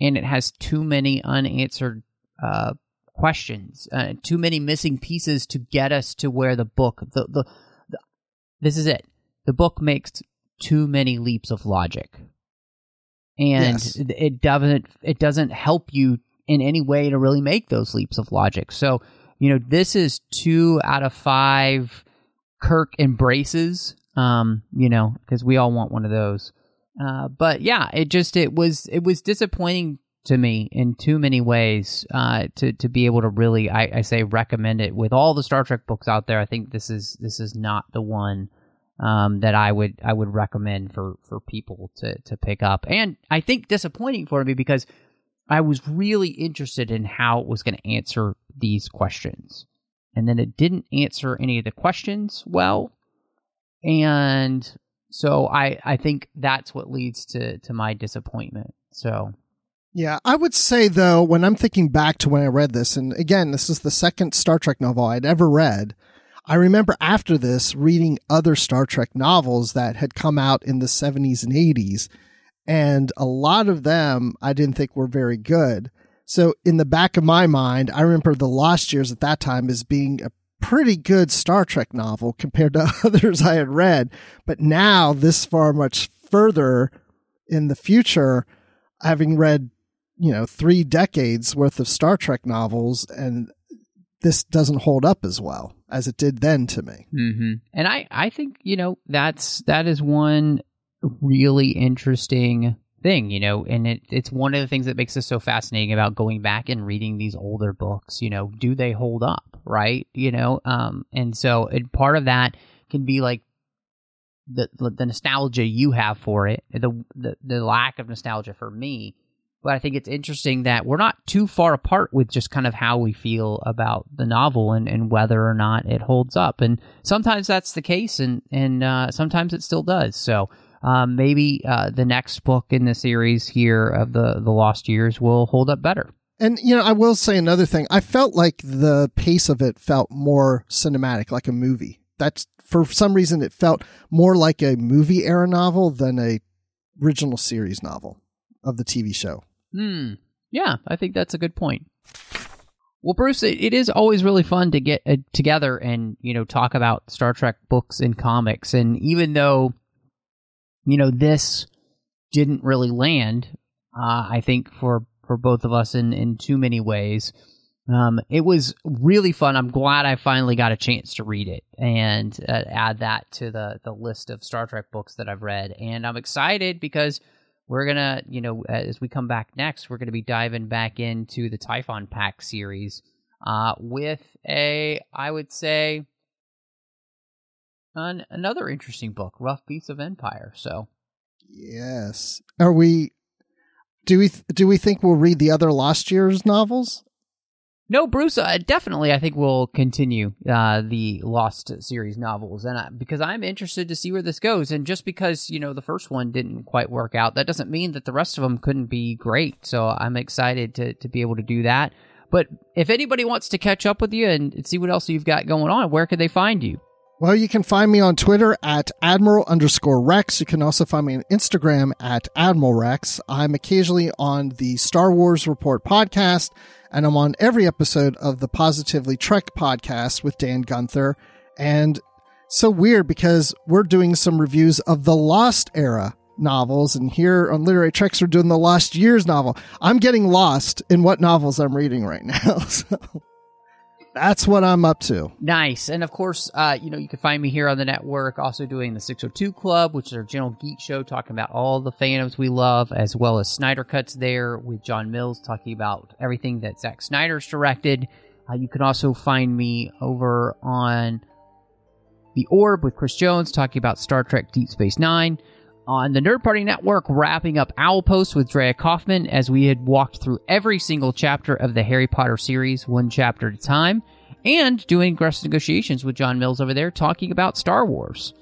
and it has too many unanswered uh, questions, uh, too many missing pieces to get us to where the book. The, the, the this is it. The book makes too many leaps of logic, and Yes. it- it doesn't. It doesn't help you in any way to really make those leaps of logic. So you know, this is two out of five Kirk embraces. Um, you know, because we all want one of those. Uh, but yeah, it just it was it was disappointing to me in too many ways. Uh, to to be able to really, I, I say recommend it with all the Star Trek books out there. I think this is this is not the one um, that I would I would recommend for for people to to pick up. And I think disappointing for me because I was really interested in how it was going to answer these questions, and then it didn't answer any of the questions well, and so I I think that's what leads to to my disappointment. So Yeah, I would say though, when I'm thinking back to when I read this, and again, this is the second Star Trek novel I'd ever read. I remember after this reading other Star Trek novels that had come out in the 70s and 80s, and a lot of them I didn't think were very good. So, in the back of my mind, I remember The Lost Years at that time as being a pretty good Star Trek novel compared to others I had read. But now, this far much further in the future, having read you know three decades worth of Star Trek novels, and this doesn't hold up as well as it did then to me. hmm And I, I think you know that's that is one really interesting thing, you know, and it, it's one of the things that makes us so fascinating about going back and reading these older books. You know, do they hold up, right? You know, um, and so and part of that can be like the the nostalgia you have for it, the the, the lack of nostalgia for me. But I think it's interesting that we're not too far apart with just kind of how we feel about the novel and, and whether or not it holds up. And sometimes that's the case, and and uh, sometimes it still does. So um, maybe uh, the next book in the series here of the the Lost Years will hold up better. And you know, I will say another thing. I felt like the pace of it felt more cinematic, like a movie. That's for some reason it felt more like a movie era novel than a original series novel of the TV show. Hmm. Yeah, I think that's a good point. Well, Bruce, it, it is always really fun to get uh, together and you know talk about Star Trek books and comics. And even though you know this didn't really land, uh, I think for for both of us in in too many ways. Um, it was really fun. I'm glad I finally got a chance to read it and uh, add that to the the list of Star Trek books that I've read. And I'm excited because we're gonna, you know, as we come back next, we're gonna be diving back into the Typhon Pact series uh, with a, I would say, an, another interesting book, Rough Beasts of Empire. So Yes. Are we? Do we? Do we think we'll read the other Lost Years novels? No, Bruce. Uh, definitely, I think we'll continue uh, the Lost series novels, and I, because I'm interested to see where this goes. And just because you know the first one didn't quite work out, that doesn't mean that the rest of them couldn't be great. So I'm excited to to be able to do that. But if anybody wants to catch up with you and see what else you've got going on, where could they find you? Well, you can find me on Twitter at Admiral underscore Rex. You can also find me on Instagram at Admiral Rex. I'm occasionally on the Star Wars Report podcast, and I'm on every episode of the Positively Trek podcast with Dan Gunther. And so weird because we're doing some reviews of the Lost era novels, and here on Literary Treks, we're doing the Lost Years novel. I'm getting lost in what novels I'm reading right now. So that's what I'm up to. Nice. And of course, uh, you know, you can find me here on the network, also doing the 602 Club, which is our general geek show, talking about all the fandoms we love, as well as Snyder Cuts there with John Mills, talking about everything that Zack Snyder's directed. Uh, you can also find me over on The Orb with Chris Jones, talking about Star Trek Deep Space Nine. On the Nerd Party Network, wrapping up Owl Post with Drea Kaufman as we had walked through every single chapter of the Harry Potter series, one chapter at a time, and doing aggressive negotiations with John Mills over there, talking about Star Wars.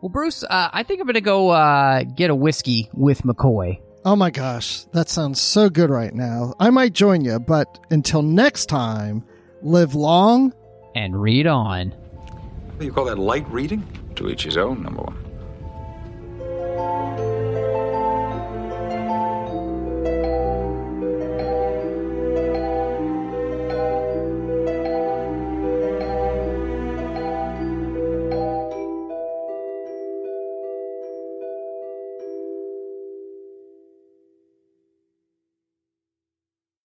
Well, Bruce, uh, I think I'm going to go uh, get a whiskey with McCoy. Oh my gosh, that sounds so good right now. I might join you, but until next time, live long and read on. You call that, light reading? To each his own, number one thank you